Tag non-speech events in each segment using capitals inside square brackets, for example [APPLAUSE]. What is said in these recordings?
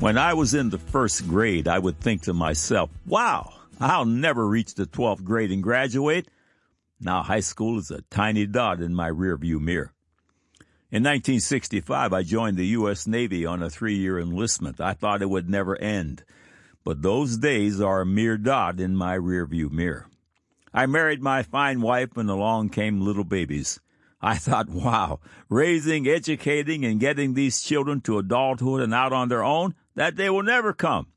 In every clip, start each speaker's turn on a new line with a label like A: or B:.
A: When I was in the first grade, I would think to myself, wow, I'll never reach the 12th grade and graduate. Now high school is a tiny dot in my rearview mirror. In 1965, I joined the U.S. Navy on a three-year enlistment. I thought it would never end, but those days are a mere dot in my rearview mirror. I married my fine wife and along came little babies. I thought, wow, raising, educating, and getting these children to adulthood and out on their own, that day will never come.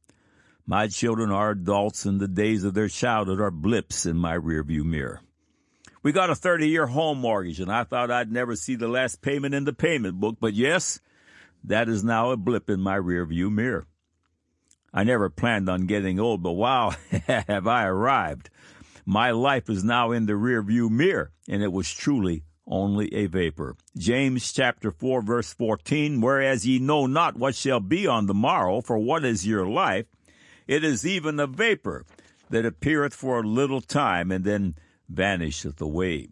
A: My children are adults and the days of their childhood are blips in my rearview mirror. We got a 30 year home mortgage and I thought I'd never see the last payment in the payment book, but yes, that is now a blip in my rearview mirror. I never planned on getting old, but wow, [LAUGHS] have I arrived. My life is now in the rearview mirror and it was truly only a vapor. James chapter 4 verse 14, whereas ye know not what shall be on the morrow, for what is your life? It is even a vapor that appeareth for a little time and then vanisheth away.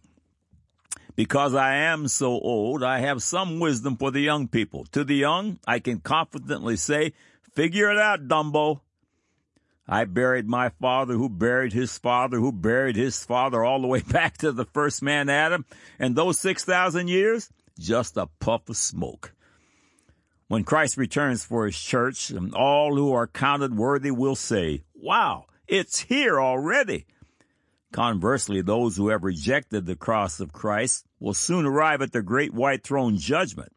A: Because I am so old, I have some wisdom for the young people. To the young, I can confidently say, figure it out, Dumbo. I buried my father who buried his father who buried his father all the way [LAUGHS] back to the first man Adam. And those 6,000 years, just a puff of smoke. When Christ returns for his church, all who are counted worthy will say, wow, it's here already. Conversely, those who have rejected the cross of Christ will soon arrive at the great white throne judgment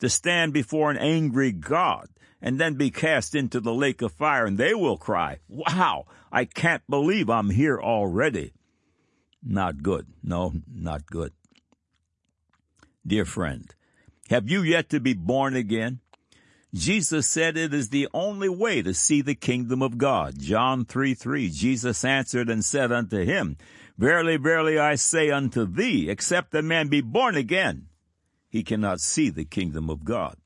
A: to stand before an angry God and then be cast into the lake of fire, and they will cry, Wow, I can't believe I'm here already. Not good. No, not good. Dear friend, have you yet to be born again? Jesus said it is the only way to see the kingdom of God. John 3 3. Jesus answered and said unto him, Verily, verily, I say unto thee, except a man be born again, he cannot see the kingdom of God.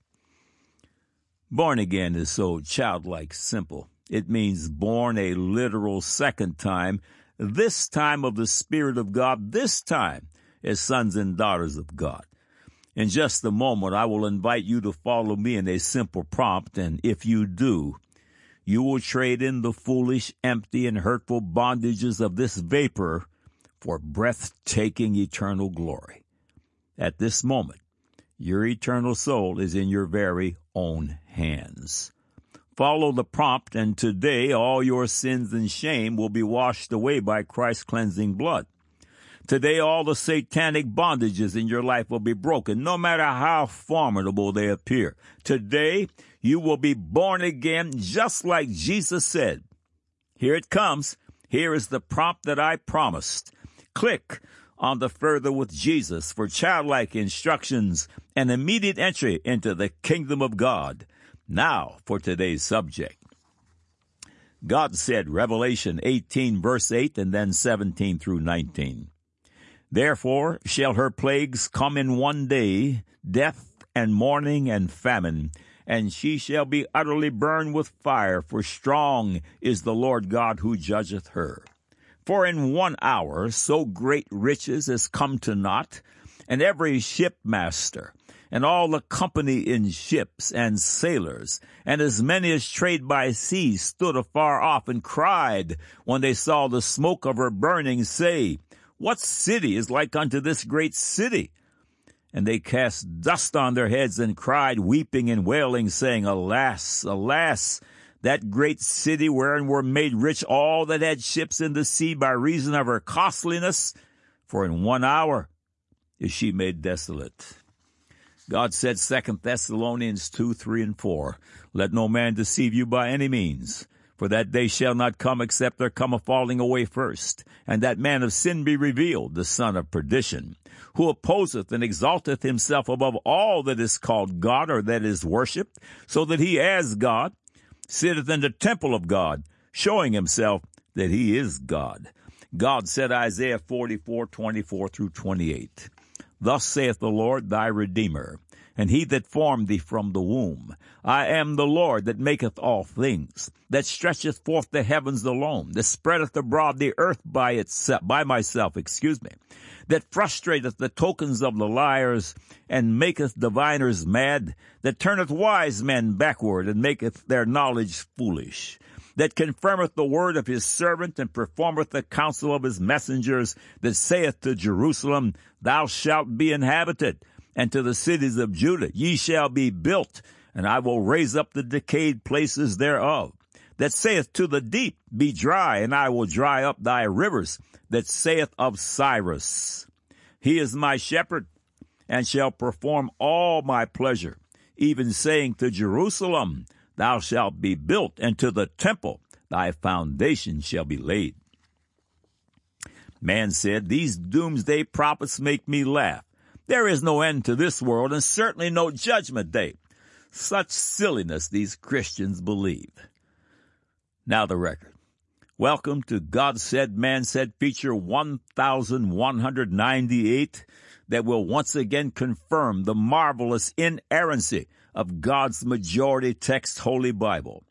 A: Born again is so childlike simple. It means born a literal second time, this time of the Spirit of God, this time as sons and daughters of God. In just a moment, I will invite you to follow me in a simple prompt, and if you do, you will trade in the foolish, empty, and hurtful bondages of this vapor for breathtaking eternal glory. At this moment, your eternal soul is in your very own hands. Follow the prompt, and today all your sins and shame will be washed away by Christ's cleansing blood. Today all the satanic bondages in your life will be broken, no matter how formidable they appear. Today you will be born again, just like Jesus said. Here it comes. Here is the prompt that I promised. Click on the Further with Jesus for childlike instructions and immediate entry into the kingdom of God. Now for today's subject. God said, Revelation 18 verse 8 and then 17 through 19. Therefore shall her plagues come in one day, death and mourning and famine, and she shall be utterly burned with fire, for strong is the Lord God who judgeth her. For in one hour so great riches is come to naught, and every shipmaster, and all the company in ships and sailors, and as many as trade by sea stood afar off and cried when they saw the smoke of her burning, say, What city is like unto this great city? And they cast dust on their heads and cried, weeping and wailing, saying, Alas, alas, that great city wherein were made rich all that had ships in the sea by reason of her costliness, for in one hour is she made desolate. God said, Second Thessalonians 2, 3, and 4, Let no man deceive you by any means, for that day shall not come except there come a falling away first, and that man of sin be revealed, the son of perdition, who opposeth and exalteth himself above all that is called God or that is worshipped, so that he as God sitteth in the temple of God, showing himself that he is God. God said Isaiah 44, 24 through 28, Thus saith the Lord thy Redeemer, and he that formed thee from the womb. I am the Lord that maketh all things, that stretcheth forth the heavens alone, that spreadeth abroad the earth by itself, by myself, excuse me, that frustrateth the tokens of the liars, and maketh diviners mad, that turneth wise men backward, and maketh their knowledge foolish that confirmeth the word of his servant and performeth the counsel of his messengers, that saith to Jerusalem, Thou shalt be inhabited, and to the cities of Judah, Ye shall be built, and I will raise up the decayed places thereof. That saith to the deep, Be dry, and I will dry up thy rivers. That saith of Cyrus, He is my shepherd, and shall perform all my pleasure. Even saying to Jerusalem, thou shalt be built, and to the temple thy foundation shall be laid. Man said, These doomsday prophets make me laugh. There is no end to this world, and certainly no judgment day. Such silliness these Christians believe. Now the record. Welcome to God Said, Man Said feature 1198 that will once again confirm the marvelous inerrancy of God's majority text Holy Bible.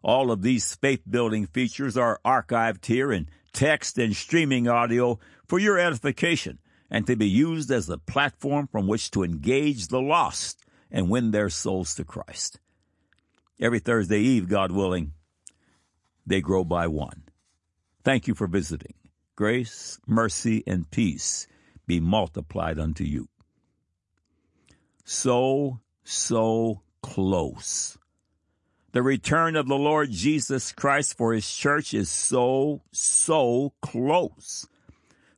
A: All of these faith building features are archived here in text and streaming audio for your edification and to be used as the platform from which to engage the lost and win their souls to Christ. Every Thursday Eve, God willing, they grow by one. Thank you for visiting. Grace, mercy, and peace be multiplied unto you. So so close. The return of the Lord Jesus Christ for his church is so, so close.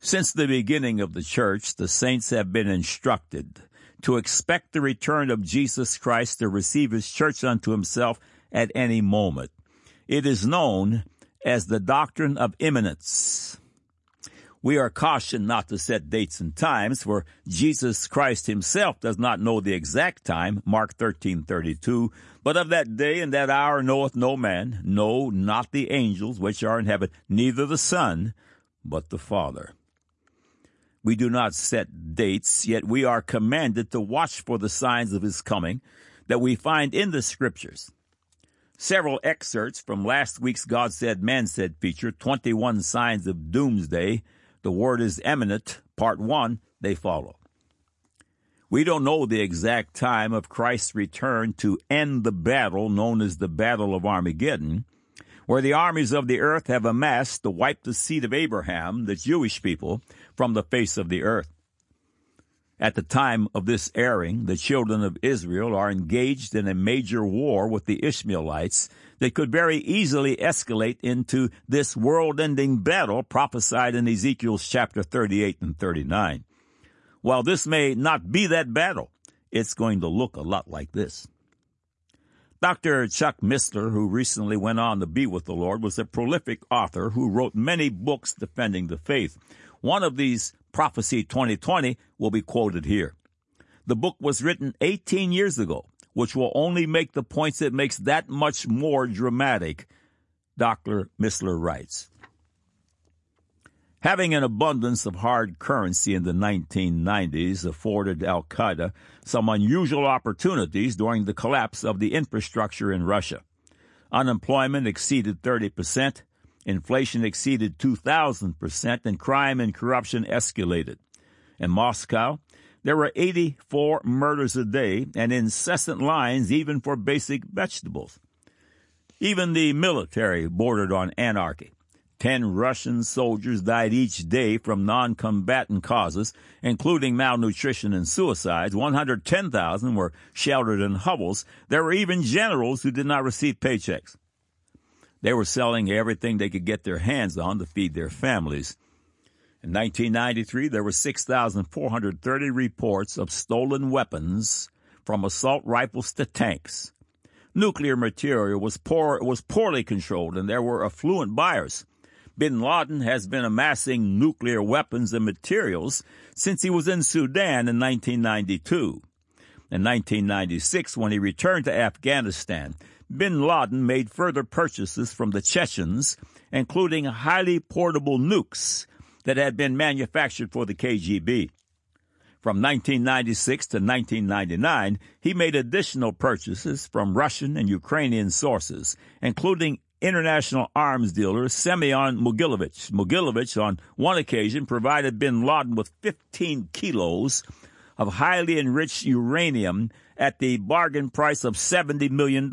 A: Since the beginning of the church, the saints have been instructed to expect the return of Jesus Christ to receive his church unto himself at any moment. It is known as the doctrine of imminence. We are cautioned not to set dates and times, for Jesus Christ himself does not know the exact time, Mark 13:32, but of that day and that hour knoweth no man, no, not the angels which are in heaven, neither the Son, but the Father. We do not set dates, yet we are commanded to watch for the signs of his coming that we find in the scriptures. Several excerpts from last week's God Said, Man Said feature, 21 Signs of Doomsday, the word is Imminent, part one, they follow. We don't know the exact time of Christ's return to end the battle known as the Battle of Armageddon, where the armies of the earth have amassed to wipe the seed of Abraham, the Jewish people, from the face of the earth. At the time of this airing, the children of Israel are engaged in a major war with the Ishmaelites that could very easily escalate into this world-ending battle prophesied in Ezekiel's chapter 38 and 39. While this may not be that battle, it's going to look a lot like this. Dr. Chuck Missler, who recently went on to be with the Lord, was a prolific author who wrote many books defending the faith. One of these Prophecy 2020 will be quoted here. The book was written 18 years ago, which will only make the points it makes that much more dramatic, Dr. Missler writes. Having an abundance of hard currency in the 1990s afforded Al Qaeda some unusual opportunities during the collapse of the infrastructure in Russia. Unemployment exceeded 30 percent, Inflation exceeded 2,000%, and crime and corruption escalated. In Moscow, there were 84 murders a day and incessant lines even for basic vegetables. Even the military bordered on anarchy. Ten Russian soldiers died each day from non-combatant causes, including malnutrition and suicides. 110,000 were sheltered in hovels. There were even generals who did not receive paychecks. They were selling everything they could get their hands on to feed their families. In 1993, there were 6,430 reports of stolen weapons from assault rifles to tanks. Nuclear material was poor was poorly controlled and there were affluent buyers. Bin Laden has been amassing nuclear weapons and materials since he was in Sudan in 1992. In 1996, when he returned to Afghanistan, bin Laden made further purchases from the Chechens, including highly portable nukes that had been manufactured for the KGB. From 1996 to 1999, he made additional purchases from Russian and Ukrainian sources, including international arms dealer Semyon Mogilevich. Mogilevich, on one occasion, provided bin Laden with 15 kilos of highly enriched uranium at the bargain price of $70 million.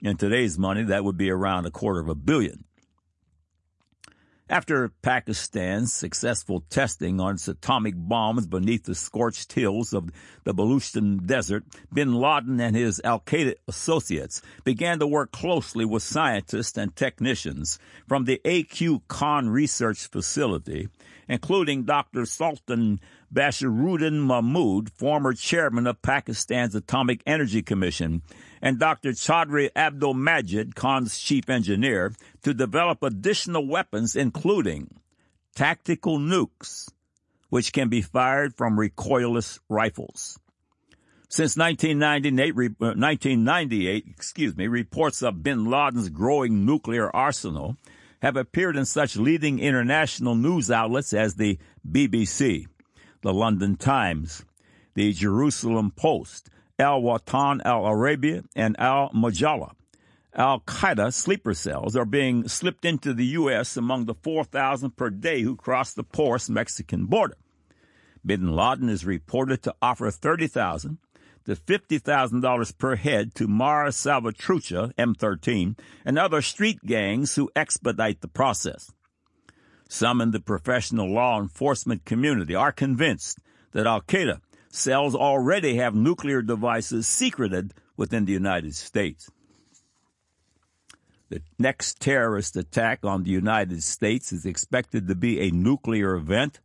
A: In today's money, that would be around a quarter of a billion. After Pakistan's successful testing on its atomic bombs beneath the scorched hills of the Baluchistan Desert, bin Laden and his Al Qaeda associates began to work closely with scientists and technicians from the AQ Khan Research Facility, including Dr. Sultan Bashiruddin Mahmud, former chairman of Pakistan's Atomic Energy Commission, and Dr. Chaudhry Abdul Majid, Khan's chief engineer, to develop additional weapons, including tactical nukes, which can be fired from recoilless rifles. Since 1998, 1998, uh, excuse me, reports of bin Laden's growing nuclear arsenal have appeared in such leading international news outlets as the BBC, the London Times, the Jerusalem Post, Al Watan Al Arabia, and Al Majalla. Al Qaeda sleeper cells are being slipped into the U.S. among the 4,000 per day who cross the porous Mexican border. Bin Laden is reported to offer 30000 to $50,000 per head to Mara Salvatrucha, M13, and other street gangs who expedite the process. Some in the professional law enforcement community are convinced that Al Qaeda cells already have nuclear devices secreted within the United States. The next terrorist attack on the United States is expected to be a nuclear event,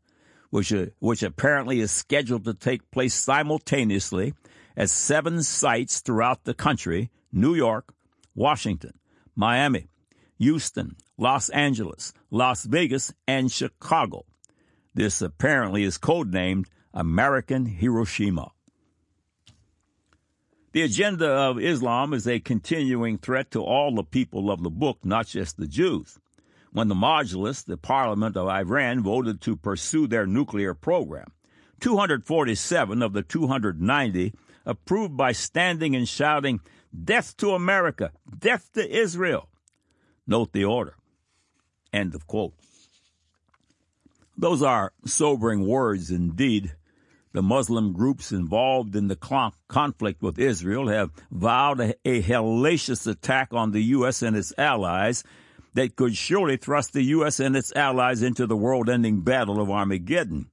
A: which, uh, which apparently is scheduled to take place simultaneously at seven sites throughout the country New York, Washington, Miami, Houston, Los Angeles, Las Vegas, and Chicago. This apparently is codenamed American Hiroshima. The agenda of Islam is a continuing threat to all the people of the book, not just the Jews. When the Majlis, the parliament of Iran, voted to pursue their nuclear program, 247 of the 290 approved by standing and shouting, Death to America! Death to Israel! Note the order. End of quote. Those are sobering words indeed. The Muslim groups involved in the conflict with Israel have vowed a, a hellacious attack on the U.S. and its allies that could surely thrust the U.S. and its allies into the world ending battle of Armageddon.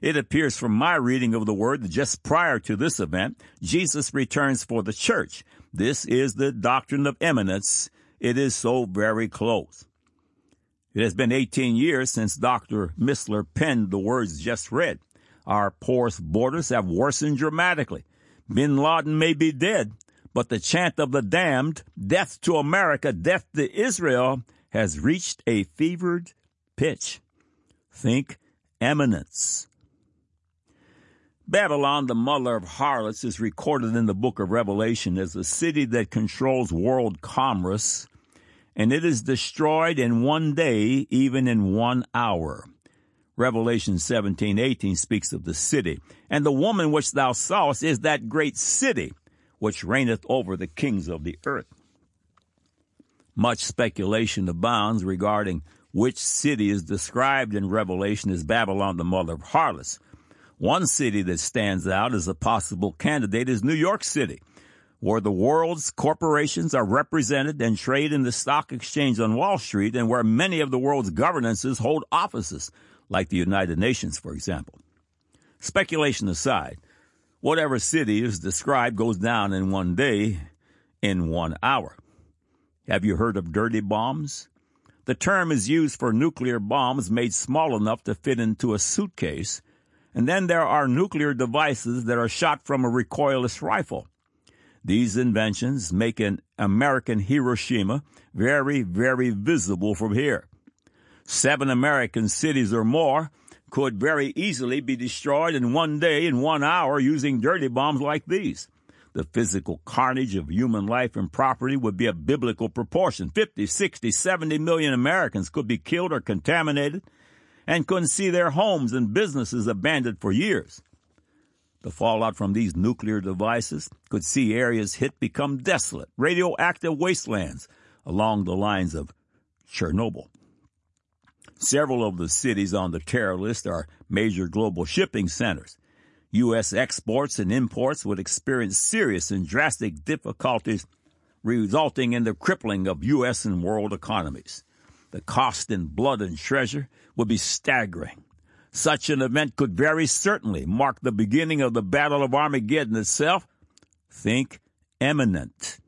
A: It appears from my reading of the word that just prior to this event, Jesus returns for the church. This is the doctrine of imminence. It is so very close. It has been 18 years since Dr. Missler penned the words just read. Our porous borders have worsened dramatically. Bin Laden may be dead, but the chant of the damned, death to America, death to Israel, has reached a fevered pitch. Think imminence. Babylon, the mother of harlots, is recorded in the book of Revelation as a city that controls world commerce, and it is destroyed in one day, even in one hour. Revelation 17, 18 speaks of the city. And the woman which thou sawest is that great city which reigneth over the kings of the earth. Much speculation abounds regarding which city is described in Revelation as Babylon, the mother of harlots. One city that stands out as a possible candidate is New York City, where the world's corporations are represented and trade in the stock exchange on Wall Street and where many of the world's governances hold offices like the United Nations, for example. Speculation aside, whatever city is described goes down in one day, in one hour. Have you heard of dirty bombs? The term is used for nuclear bombs made small enough to fit into a suitcase And then there are nuclear devices that are shot from a recoilless rifle. These inventions make an American Hiroshima very, very visible from here. Seven American cities or more could very easily be destroyed in one day, in one hour, using dirty bombs like these. The physical carnage of human life and property would be a biblical proportion. 50, 60, 70 million Americans could be killed or contaminated and couldn't see their homes and businesses abandoned for years. The fallout from these nuclear devices could see areas hit become desolate, radioactive wastelands along the lines of Chernobyl. Several of the cities on the terror list are major global shipping centers. U.S. exports and imports would experience serious and drastic difficulties, resulting in the crippling of U.S. and world economies. The cost in blood and treasure would be staggering. Such an event could very certainly mark the beginning of the Battle of Armageddon itself. Think imminent.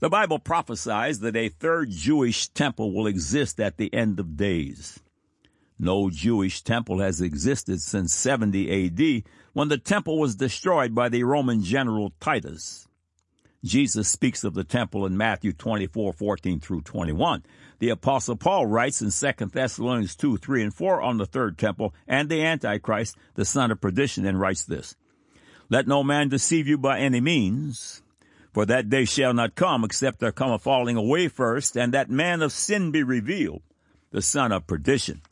A: The Bible prophesies that a third Jewish temple will exist at the end of days. No Jewish temple has existed since 70 AD when the temple was destroyed by the Roman general Titus. Jesus speaks of the temple in Matthew 24, 14 through 21. The apostle Paul writes in 2 Thessalonians 2, 3 and 4 on the third temple and the Antichrist, the son of perdition, and writes this. Let no man deceive you by any means, for that day shall not come, except there come a falling away first, and that man of sin be revealed, the son of perdition,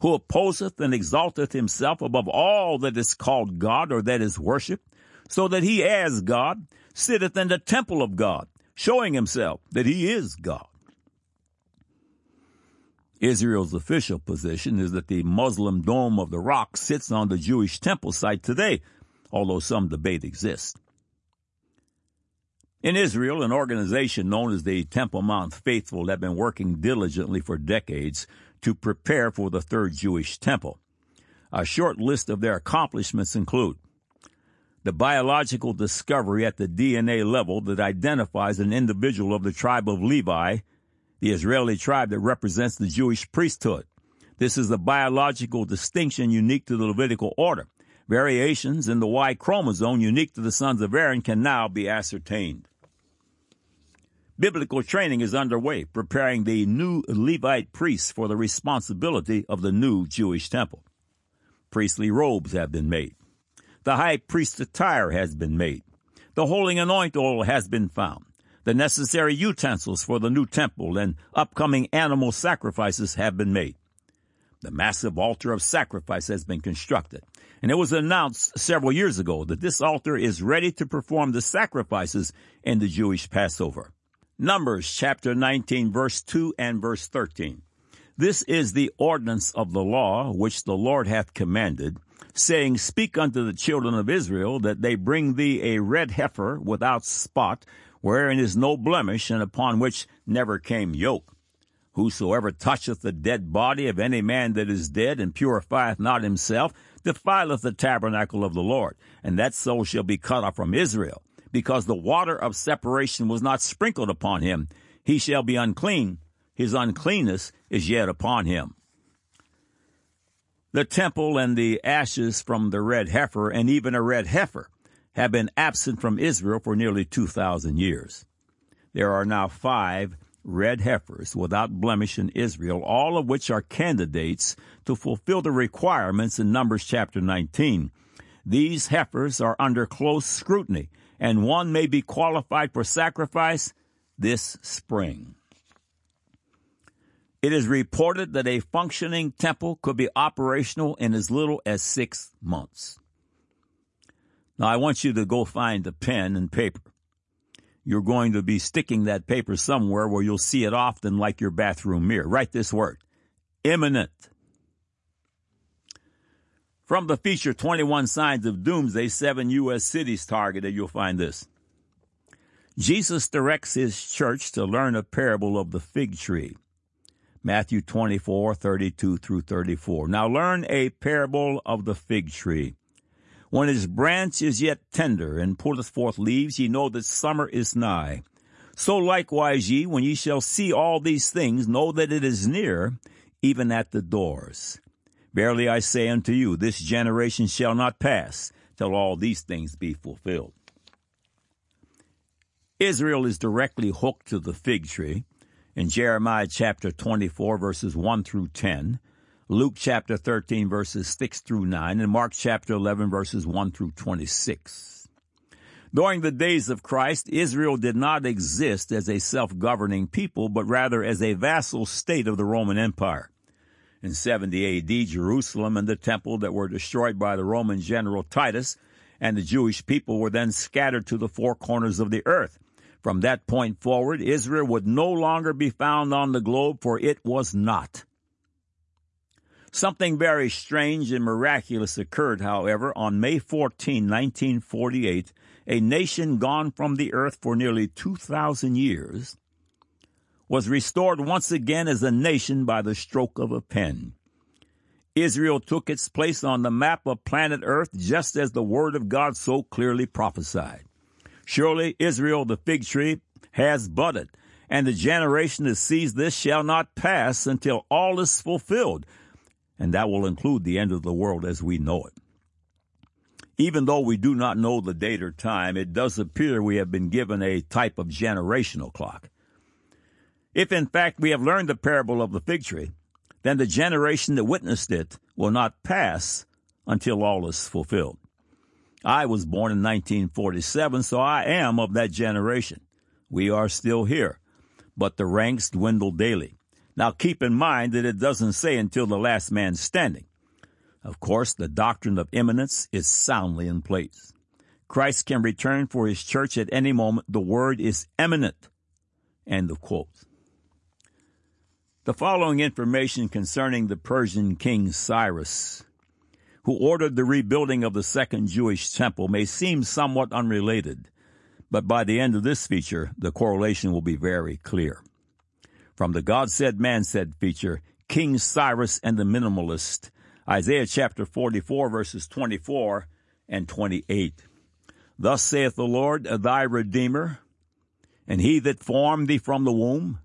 A: who opposeth and exalteth himself above all that is called God or that is worshipped, so that he as God sitteth in the temple of God, showing himself that he is God. Israel's official position is that the Muslim Dome of the Rock sits on the Jewish temple site today, although some debate exists. In Israel, an organization known as the Temple Mount Faithful have been working diligently for decades to prepare for the third Jewish temple. A short list of their accomplishments include the biological discovery at the DNA level that identifies an individual of the tribe of Levi, the Israeli tribe that represents the Jewish priesthood. This is a biological distinction unique to the Levitical order. Variations in the Y chromosome unique to the sons of Aaron can now be ascertained. Biblical training is underway, preparing the new Levite priests for the responsibility of the new Jewish temple. Priestly robes have been made. The high priest's attire has been made. The holy anoint oil has been found. The necessary utensils for the new temple and upcoming animal sacrifices have been made. The massive altar of sacrifice has been constructed, and it was announced several years ago that this altar is ready to perform the sacrifices in the Jewish Passover. Numbers chapter 19 verse 2 and verse 13. This is the ordinance of the law which the Lord hath commanded, saying, Speak unto the children of Israel that they bring thee a red heifer without spot, wherein is no blemish, and upon which never came yoke. Whosoever toucheth the dead body of any man that is dead and purifieth not himself, defileth the tabernacle of the Lord, and that soul shall be cut off from Israel because the water of separation was not sprinkled upon him. He shall be unclean. His uncleanness is yet upon him. The temple and the ashes from the red heifer and even a red heifer have been absent from Israel for nearly 2,000 years. There are now five red heifers without blemish in Israel, all of which are candidates to fulfill the requirements in Numbers chapter 19. These heifers are under close scrutiny and one may be qualified for sacrifice this spring. It is reported that a functioning temple could be operational in as little as six months. Now, I want you to go find a pen and paper. You're going to be sticking that paper somewhere where you'll see it often, like your bathroom mirror. Write this word imminent. From the feature 21 Signs of Doomsday, seven U.S. cities targeted, you'll find this. Jesus directs his church to learn a parable of the fig tree. Matthew 24, 32 through 34. Now learn a parable of the fig tree. When his branch is yet tender and putteth forth leaves, ye know that summer is nigh. So likewise ye, when ye shall see all these things, know that it is near, even at the doors. Verily I say unto you, this generation shall not pass till all these things be fulfilled. Israel is directly hooked to the fig tree in Jeremiah chapter 24, verses 1 through 10, Luke chapter 13, verses 6 through 9, and Mark chapter 11, verses 1 through 26. During the days of Christ, Israel did not exist as a self-governing people, but rather as a vassal state of the Roman Empire. In 70 AD, Jerusalem and the temple that were destroyed by the Roman general Titus and the Jewish people were then scattered to the four corners of the earth. From that point forward, Israel would no longer be found on the globe, for it was not. Something very strange and miraculous occurred, however, on May 14, 1948. A nation gone from the earth for nearly 2,000 years was restored once again as a nation by the stroke of a pen. Israel took its place on the map of planet Earth just as the Word of God so clearly prophesied. Surely Israel, the fig tree, has budded, and the generation that sees this shall not pass until all is fulfilled, and that will include the end of the world as we know it. Even though we do not know the date or time, it does appear we have been given a type of generational clock. If in fact we have learned the parable of the fig tree, then the generation that witnessed it will not pass until all is fulfilled. I was born in 1947, so I am of that generation. We are still here, but the ranks dwindle daily. Now keep in mind that it doesn't say until the last man standing. Of course, the doctrine of imminence is soundly in place. Christ can return for his church at any moment. The word is imminent. End of quote. The following information concerning the Persian king Cyrus, who ordered the rebuilding of the second Jewish temple, may seem somewhat unrelated, but by the end of this feature, the correlation will be very clear. From the God said, man said feature, King Cyrus and the Minimalist, Isaiah chapter 44, verses 24 and 28. Thus saith the Lord, thy Redeemer, and he that formed thee from the womb,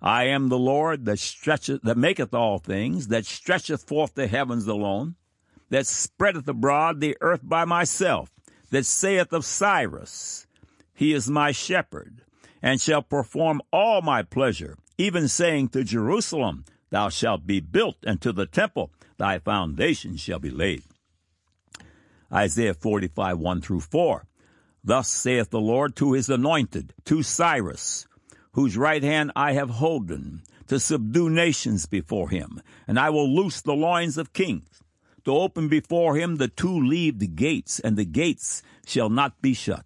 A: I am the Lord that stretcheth, that maketh all things, that stretcheth forth the heavens alone, that spreadeth abroad the earth by myself, that saith of Cyrus, He is my shepherd, and shall perform all my pleasure, even saying to Jerusalem, Thou shalt be built, and to the temple, thy foundation shall be laid. Isaiah 45, 1 through 4. Thus saith the Lord to his anointed, to Cyrus, whose right hand I have holden, to subdue nations before him, and I will loose the loins of kings, to open before him the two-leaved gates, and the gates shall not be shut.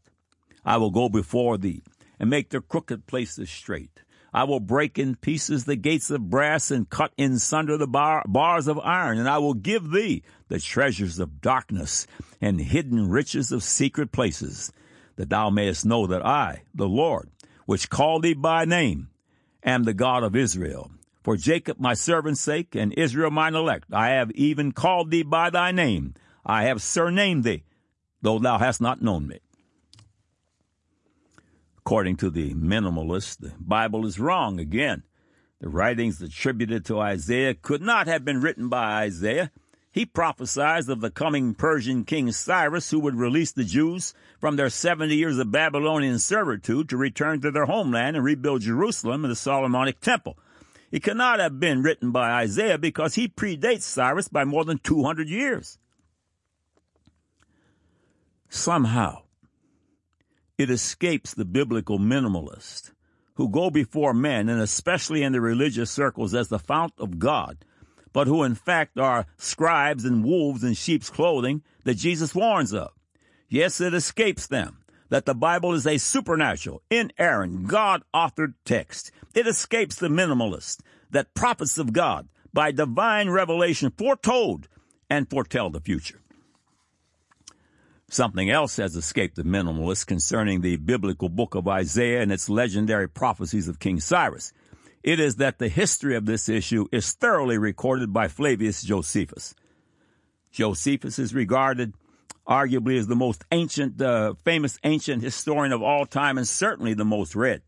A: I will go before thee, and make the crooked places straight. I will break in pieces the gates of brass and cut in sunder the bar, bars of iron, and I will give thee the treasures of darkness and hidden riches of secret places, that thou mayest know that I, the Lord, which called thee by name, am the God of Israel. For Jacob my servant's sake, and Israel mine elect, I have even called thee by thy name. I have surnamed thee, though thou hast not known me. According to the minimalist, the Bible is wrong again. The writings attributed to Isaiah could not have been written by Isaiah. He prophesied of the coming Persian king Cyrus who would release the Jews from their 70 years of Babylonian servitude to return to their homeland and rebuild Jerusalem and the Solomonic temple. It cannot have been written by Isaiah because he predates Cyrus by more than 200 years. Somehow, it escapes the biblical minimalist who go before men and especially in the religious circles as the fount of God but who in fact are scribes and wolves in sheep's clothing that Jesus warns of. Yes, it escapes them that the Bible is a supernatural, inerrant, God authored text. It escapes the minimalist that prophets of God by divine revelation foretold and foretell the future. Something else has escaped the minimalist concerning the biblical book of Isaiah and its legendary prophecies of King Cyrus. It is that the history of this issue is thoroughly recorded by Flavius Josephus. Josephus is regarded arguably is the most ancient, uh, famous ancient historian of all time and certainly the most read.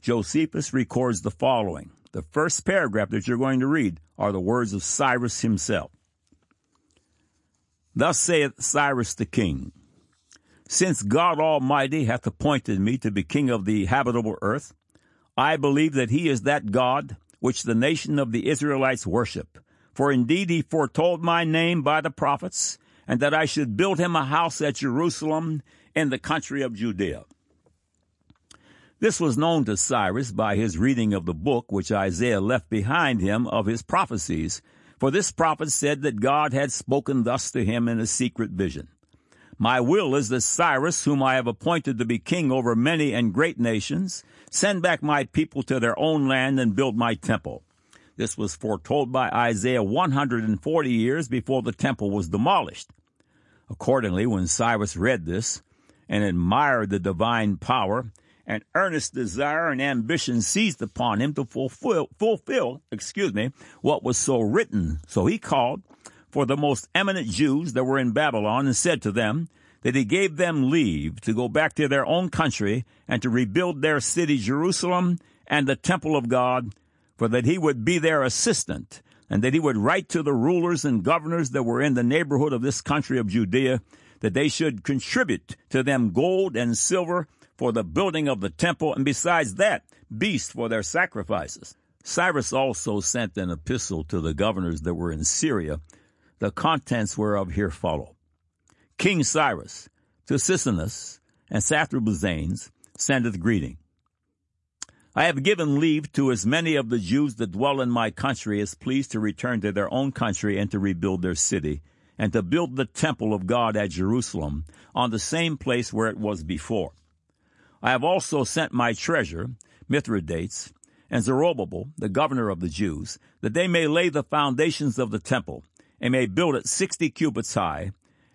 A: Josephus records the following the first paragraph that you're going to read are the words of Cyrus himself. Thus saith Cyrus the king, Since God Almighty hath appointed me to be king of the habitable earth, I believe that he is that God which the nation of the Israelites worship. For indeed he foretold my name by the prophets, and that I should build him a house at Jerusalem in the country of Judea. This was known to Cyrus by his reading of the book which Isaiah left behind him of his prophecies, for this prophet said that God had spoken thus to him in a secret vision. My will is that Cyrus, whom I have appointed to be king over many and great nations, send back my people to their own land and build my temple. This was foretold by Isaiah 140 years before the temple was demolished. Accordingly, when Cyrus read this and admired the divine power, an earnest desire and ambition seized upon him to fulfill, fulfill, excuse me, what was so written. So he called for the most eminent Jews that were in Babylon and said to them that he gave them leave to go back to their own country and to rebuild their city Jerusalem and the temple of God, for that he would be their assistant and that he would write to the rulers and governors that were in the neighborhood of this country of Judea that they should contribute to them gold and silver for the building of the temple, and besides that, beasts for their sacrifices. Cyrus also sent an epistle to the governors that were in Syria, the contents whereof here follow. King Cyrus, to Sisinnes and Sathrabuzanes, sendeth greeting. I have given leave to as many of the Jews that dwell in my country as please to return to their own country and to rebuild their city, and to build the temple of God at Jerusalem on the same place where it was before. I have also sent my treasurer, Mithridates, and Zerubbabel, the governor of the Jews, that they may lay the foundations of the temple, and may build it sixty cubits high,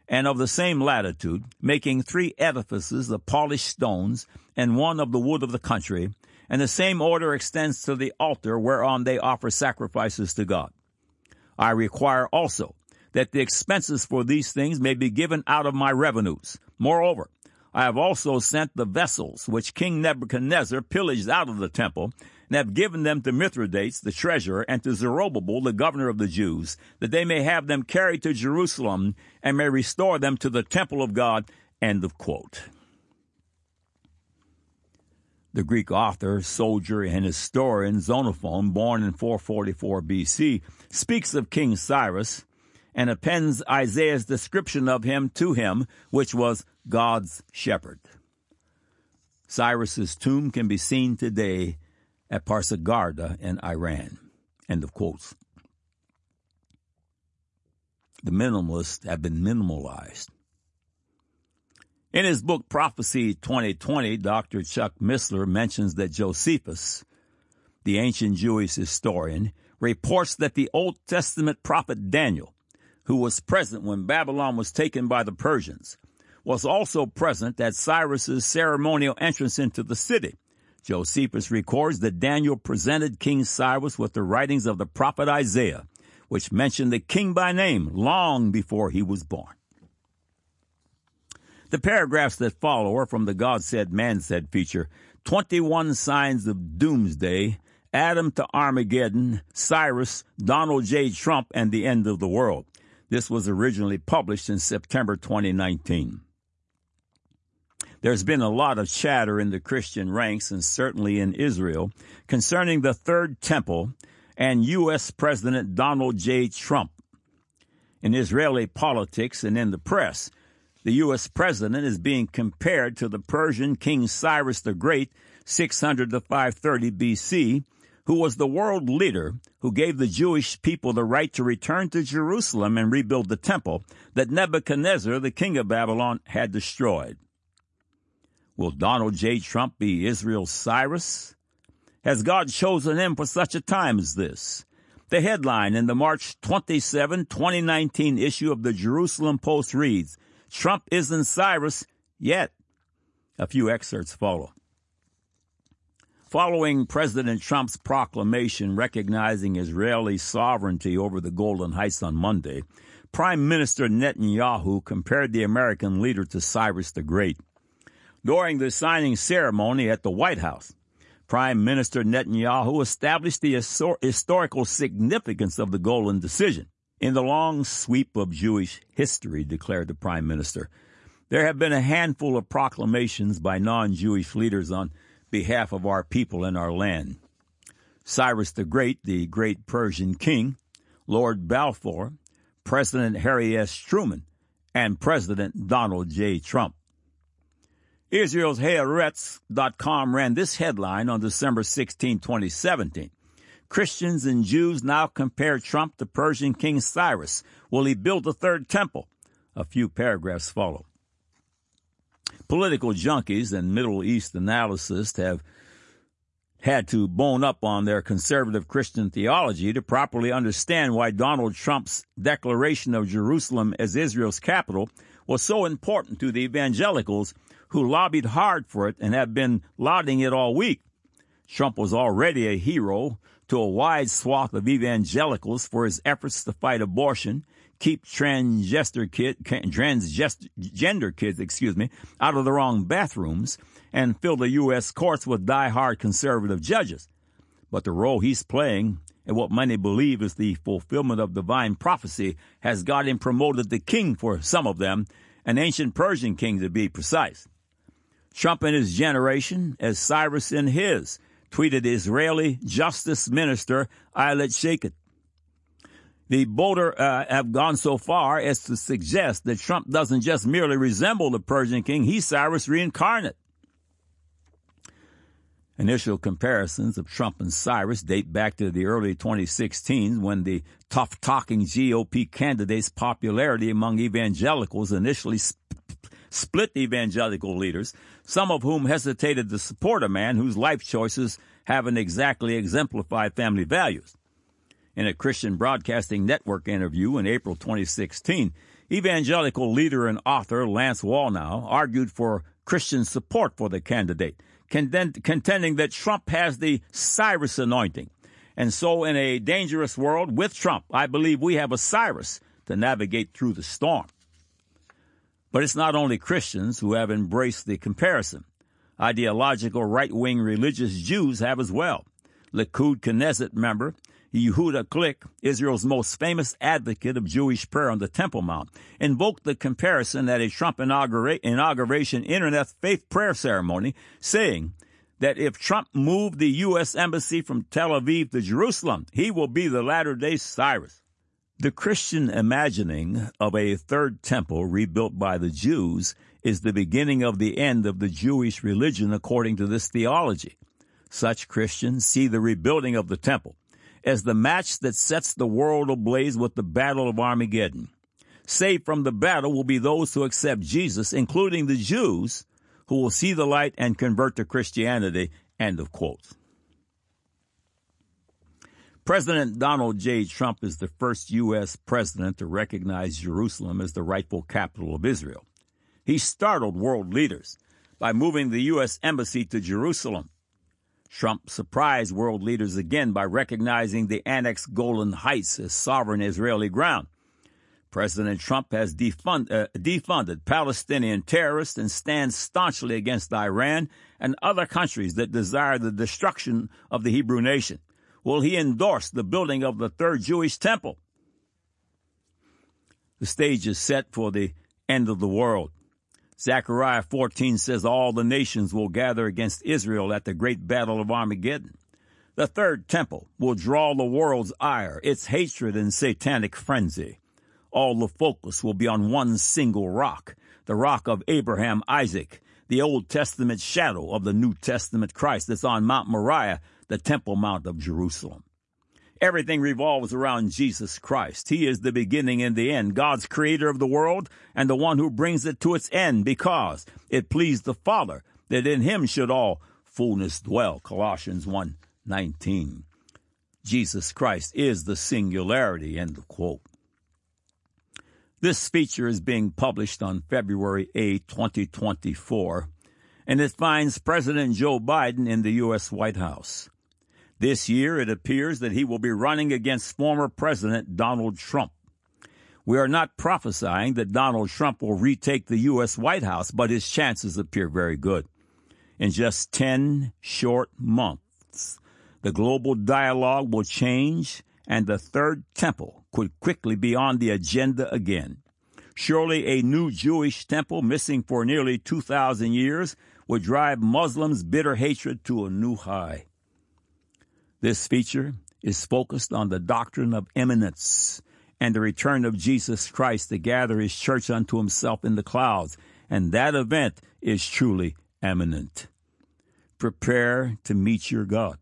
A: and of the same latitude, making three edifices of polished stones, and one of the wood of the country, and the same order extends to the altar whereon they offer sacrifices to God. I require also that the expenses for these things may be given out of my revenues. Moreover, I have also sent the vessels which King Nebuchadnezzar pillaged out of the temple, and have given them to Mithridates the treasurer and to Zerubbabel the governor of the Jews, that they may have them carried to Jerusalem and may restore them to the temple of God. End of quote. The Greek author, soldier, and historian Xenophon, born in 444 BC, speaks of King Cyrus and appends Isaiah's description of him to him, which was God's shepherd. Cyrus's tomb can be seen today at Pasargada in Iran. End of quotes. The minimalists have been minimalized. In his book Prophecy 2020, Dr. Chuck Missler mentions that Josephus, the ancient Jewish historian, reports that the Old Testament prophet Daniel, who was present when Babylon was taken by the Persians, was also present at Cyrus's ceremonial entrance into the city. Josephus records that Daniel presented King Cyrus with the writings of the prophet Isaiah, which mentioned the king by name long before he was born. The paragraphs that follow are from the God Said, Man Said feature 21 Signs of Doomsday, Adam to Armageddon, Cyrus, Donald J. Trump, and the End of the World. This was originally published in September 2019. There's been a lot of chatter in the Christian ranks and certainly in Israel concerning the Third Temple and U.S. President Donald J. Trump. In Israeli politics and in the press, the U.S. president is being compared to the Persian King Cyrus the Great, 600 to 530 BC, who was the world leader who gave the Jewish people the right to return to Jerusalem and rebuild the temple that Nebuchadnezzar, the king of Babylon, had destroyed. Will Donald J. Trump be Israel's Cyrus? Has God chosen him for such a time as this? The headline in the March 27, 2019 issue of the Jerusalem Post reads, Trump isn't Cyrus yet. A few excerpts follow. Following President Trump's proclamation recognizing Israeli sovereignty over the Golan Heights on Monday, Prime Minister Netanyahu compared the American leader to Cyrus the Great. During the signing ceremony at the White House, Prime Minister Netanyahu established the historical significance of the Golan decision. In the long sweep of Jewish history, declared the Prime Minister, there have been a handful of proclamations by non Jewish leaders on behalf of our people and our land. Cyrus the Great, the great Persian king, Lord Balfour, President Harry S. Truman, and President Donald J. Trump. Israel's Haaretz.com ran this headline on December 16, 2017. Christians and Jews now compare Trump to Persian King Cyrus. Will he build a third temple? A few paragraphs follow. Political junkies and Middle East analysts have had to bone up on their conservative Christian theology to properly understand why Donald Trump's declaration of Jerusalem as Israel's capital was so important to the evangelicals who lobbied hard for it and have been lauding it all week. Trump was already a hero to a wide swath of evangelicals for his efforts to fight abortion, keep transgender kid, transgender kids, excuse me, out of the wrong bathrooms, and fill the U.S. courts with die-hard conservative judges. But the role he's playing and what many believe is the fulfillment of divine prophecy has got him promoted to king for some of them, an ancient Persian king to be precise. Trump in his generation, as Cyrus in his, tweeted Israeli Justice Minister Ayelet Shaked. The bolder uh, have gone so far as to suggest that Trump doesn't just merely resemble the Persian king, he's Cyrus reincarnate. Initial comparisons of Trump and Cyrus date back to the early 2016s when the tough talking GOP candidate's popularity among evangelicals initially split evangelical leaders, some of whom hesitated to support a man whose life choices haven't exactly exemplified family values. In a Christian Broadcasting Network interview in April 2016, evangelical leader and author Lance Wallnau argued for Christian support for the candidate, contending that Trump has the Cyrus anointing. And so, in a dangerous world with Trump, I believe we have a Cyrus to navigate through the storm. But it's not only Christians who have embraced the comparison. Ideological right-wing religious Jews have as well. Likud Knesset member Yehuda Glick, Israel's most famous advocate of Jewish prayer on the Temple Mount, invoked the comparison at a Trump inaugura- inauguration internet faith prayer ceremony, saying that if Trump moved the U.S. Embassy from Tel Aviv to Jerusalem, he will be the latter day Cyrus. The Christian imagining of a third temple rebuilt by the Jews is the beginning of the end of the Jewish religion according to this theology. Such Christians see the rebuilding of the temple as the match that sets the world ablaze with the battle of Armageddon. Saved from the battle will be those who accept Jesus, including the Jews, who will see the light and convert to Christianity. End of quote. President Donald J. Trump is the first U.S. president to recognize Jerusalem as the rightful capital of Israel. He startled world leaders by moving the U.S. Embassy to Jerusalem. Trump surprised world leaders again by recognizing the annexed Golan Heights as sovereign Israeli ground. President Trump has defund, uh, defunded Palestinian terrorists and stands staunchly against Iran and other countries that desire the destruction of the Hebrew nation. Will he endorse the building of the third Jewish temple? The stage is set for the end of the world. Zechariah 14 says all the nations will gather against Israel at the great battle of Armageddon. The third temple will draw the world's ire, its hatred and satanic frenzy. All the focus will be on one single rock, the rock of Abraham, Isaac, the Old Testament shadow of the New Testament Christ that's on Mount Moriah, the Temple Mount of Jerusalem. Everything revolves around Jesus Christ. He is the beginning and the end, God's creator of the world and the one who brings it to its end because it pleased the Father that in him should all fullness dwell. Colossians 1 19. Jesus Christ is the singularity. End of quote. This feature is being published on February 8, 2024, and it finds President Joe Biden in the U.S. White House. This year, it appears that he will be running against former President Donald Trump. We are not prophesying that Donald Trump will retake the U.S. White House, but his chances appear very good. In just 10 short months. The global dialogue will change, and the third temple could quickly be on the agenda again. Surely a new Jewish temple missing for nearly 2,000 years would drive Muslims' bitter hatred to a new high. This feature is focused on the doctrine of imminence and the return of Jesus Christ to gather his church unto himself in the clouds, and that event is truly imminent. Prepare to meet your God,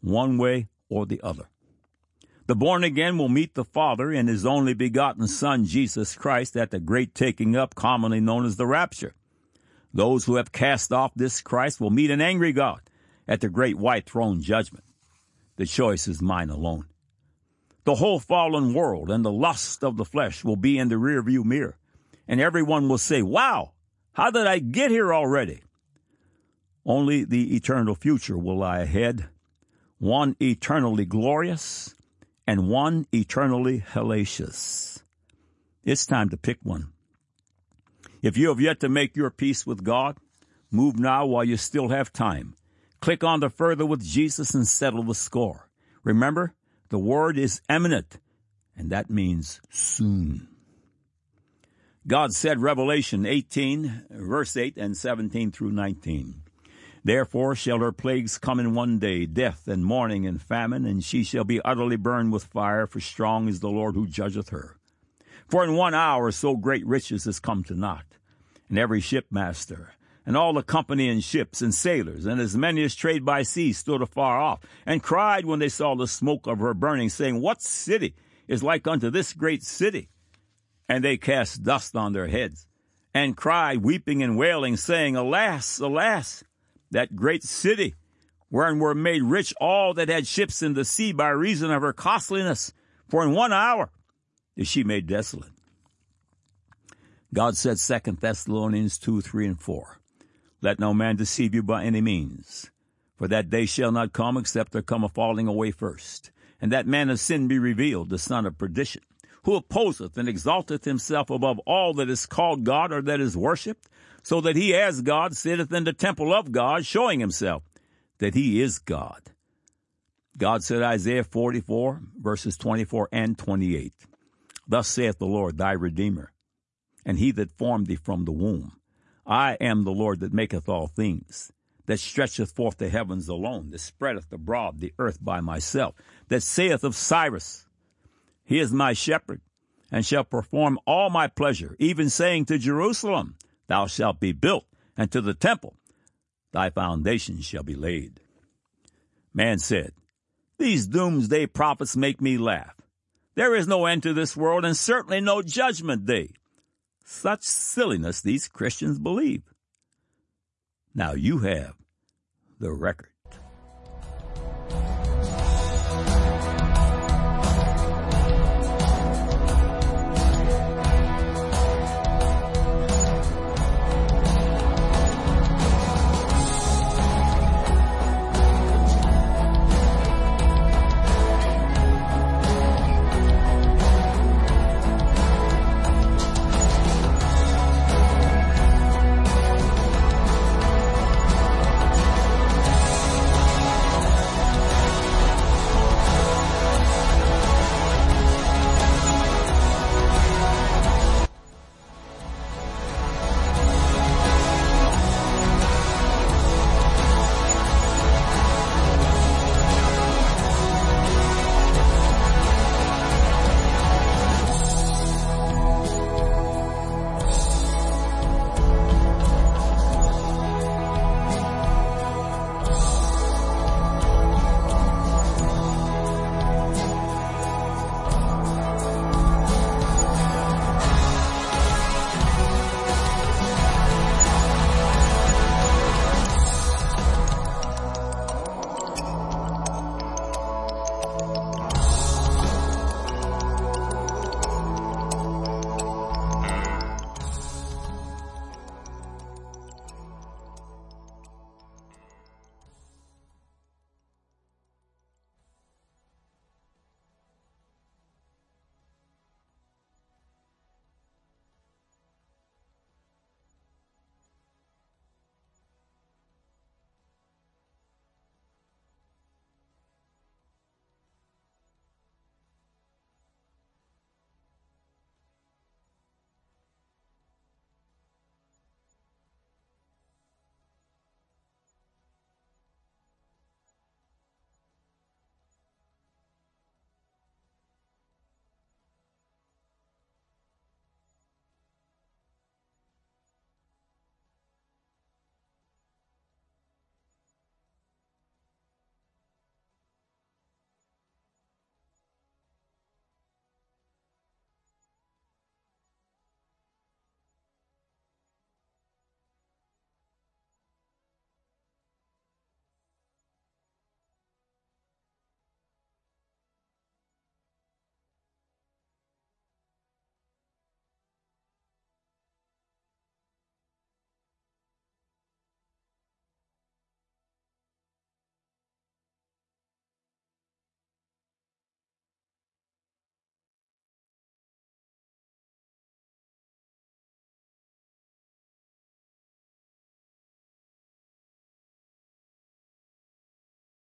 A: one way or the other. The born again will meet the Father and his only begotten Son, Jesus Christ, at the great taking up commonly known as the rapture. Those who have cast off this Christ will meet an angry God at the great white throne judgment. The choice is mine alone. The whole fallen world and the lust of the flesh will be in the rearview mirror, and everyone will say, Wow, how did I get here already? Only the eternal future will lie ahead, one eternally glorious and one eternally hellacious. It's time to pick one. If you have yet to make your peace with God, move now while you still have time. Click on the further with Jesus and settle the score. Remember, the word is imminent, and that means soon. God said, Revelation 18, verse 8 and 17 through 19. Therefore shall her plagues come in one day, death and mourning and famine, and she shall be utterly burned with fire, for strong is the Lord who judgeth her. For in one hour so great riches is come to naught, and every shipmaster, and all the company in ships and sailors, and as many as trade by sea stood afar off, and cried when they saw the smoke of her burning, saying, What city is like unto this great city? And they cast dust on their heads, and cried, weeping and wailing, saying, Alas, alas, that great city, wherein were made rich all that had ships in the sea by reason of her costliness, for in one hour is she made desolate. God said, 2 Thessalonians 2, 3, and 4, Let no man deceive you by any means, for that day shall not come except there come a falling away first, and that man of sin be revealed, the son of perdition, who opposeth and exalteth himself above all that is called God or that is worshipped, so that he as God sitteth in the temple of God, showing himself that he is God. God said, Isaiah 44, verses 24 and 28, Thus saith the Lord, thy Redeemer, and he that formed thee from the womb. I am the Lord that maketh all things, that stretcheth forth the heavens alone, that spreadeth abroad the earth by myself, that saith of Cyrus, He is my shepherd, and shall perform all my pleasure, even saying to Jerusalem, Thou shalt be built, and to the temple, thy foundation shall be laid. Man said, These doomsday prophets make me laugh. There is no end to this world, and certainly no judgment day. Such silliness these Christians believe. Now you have the record.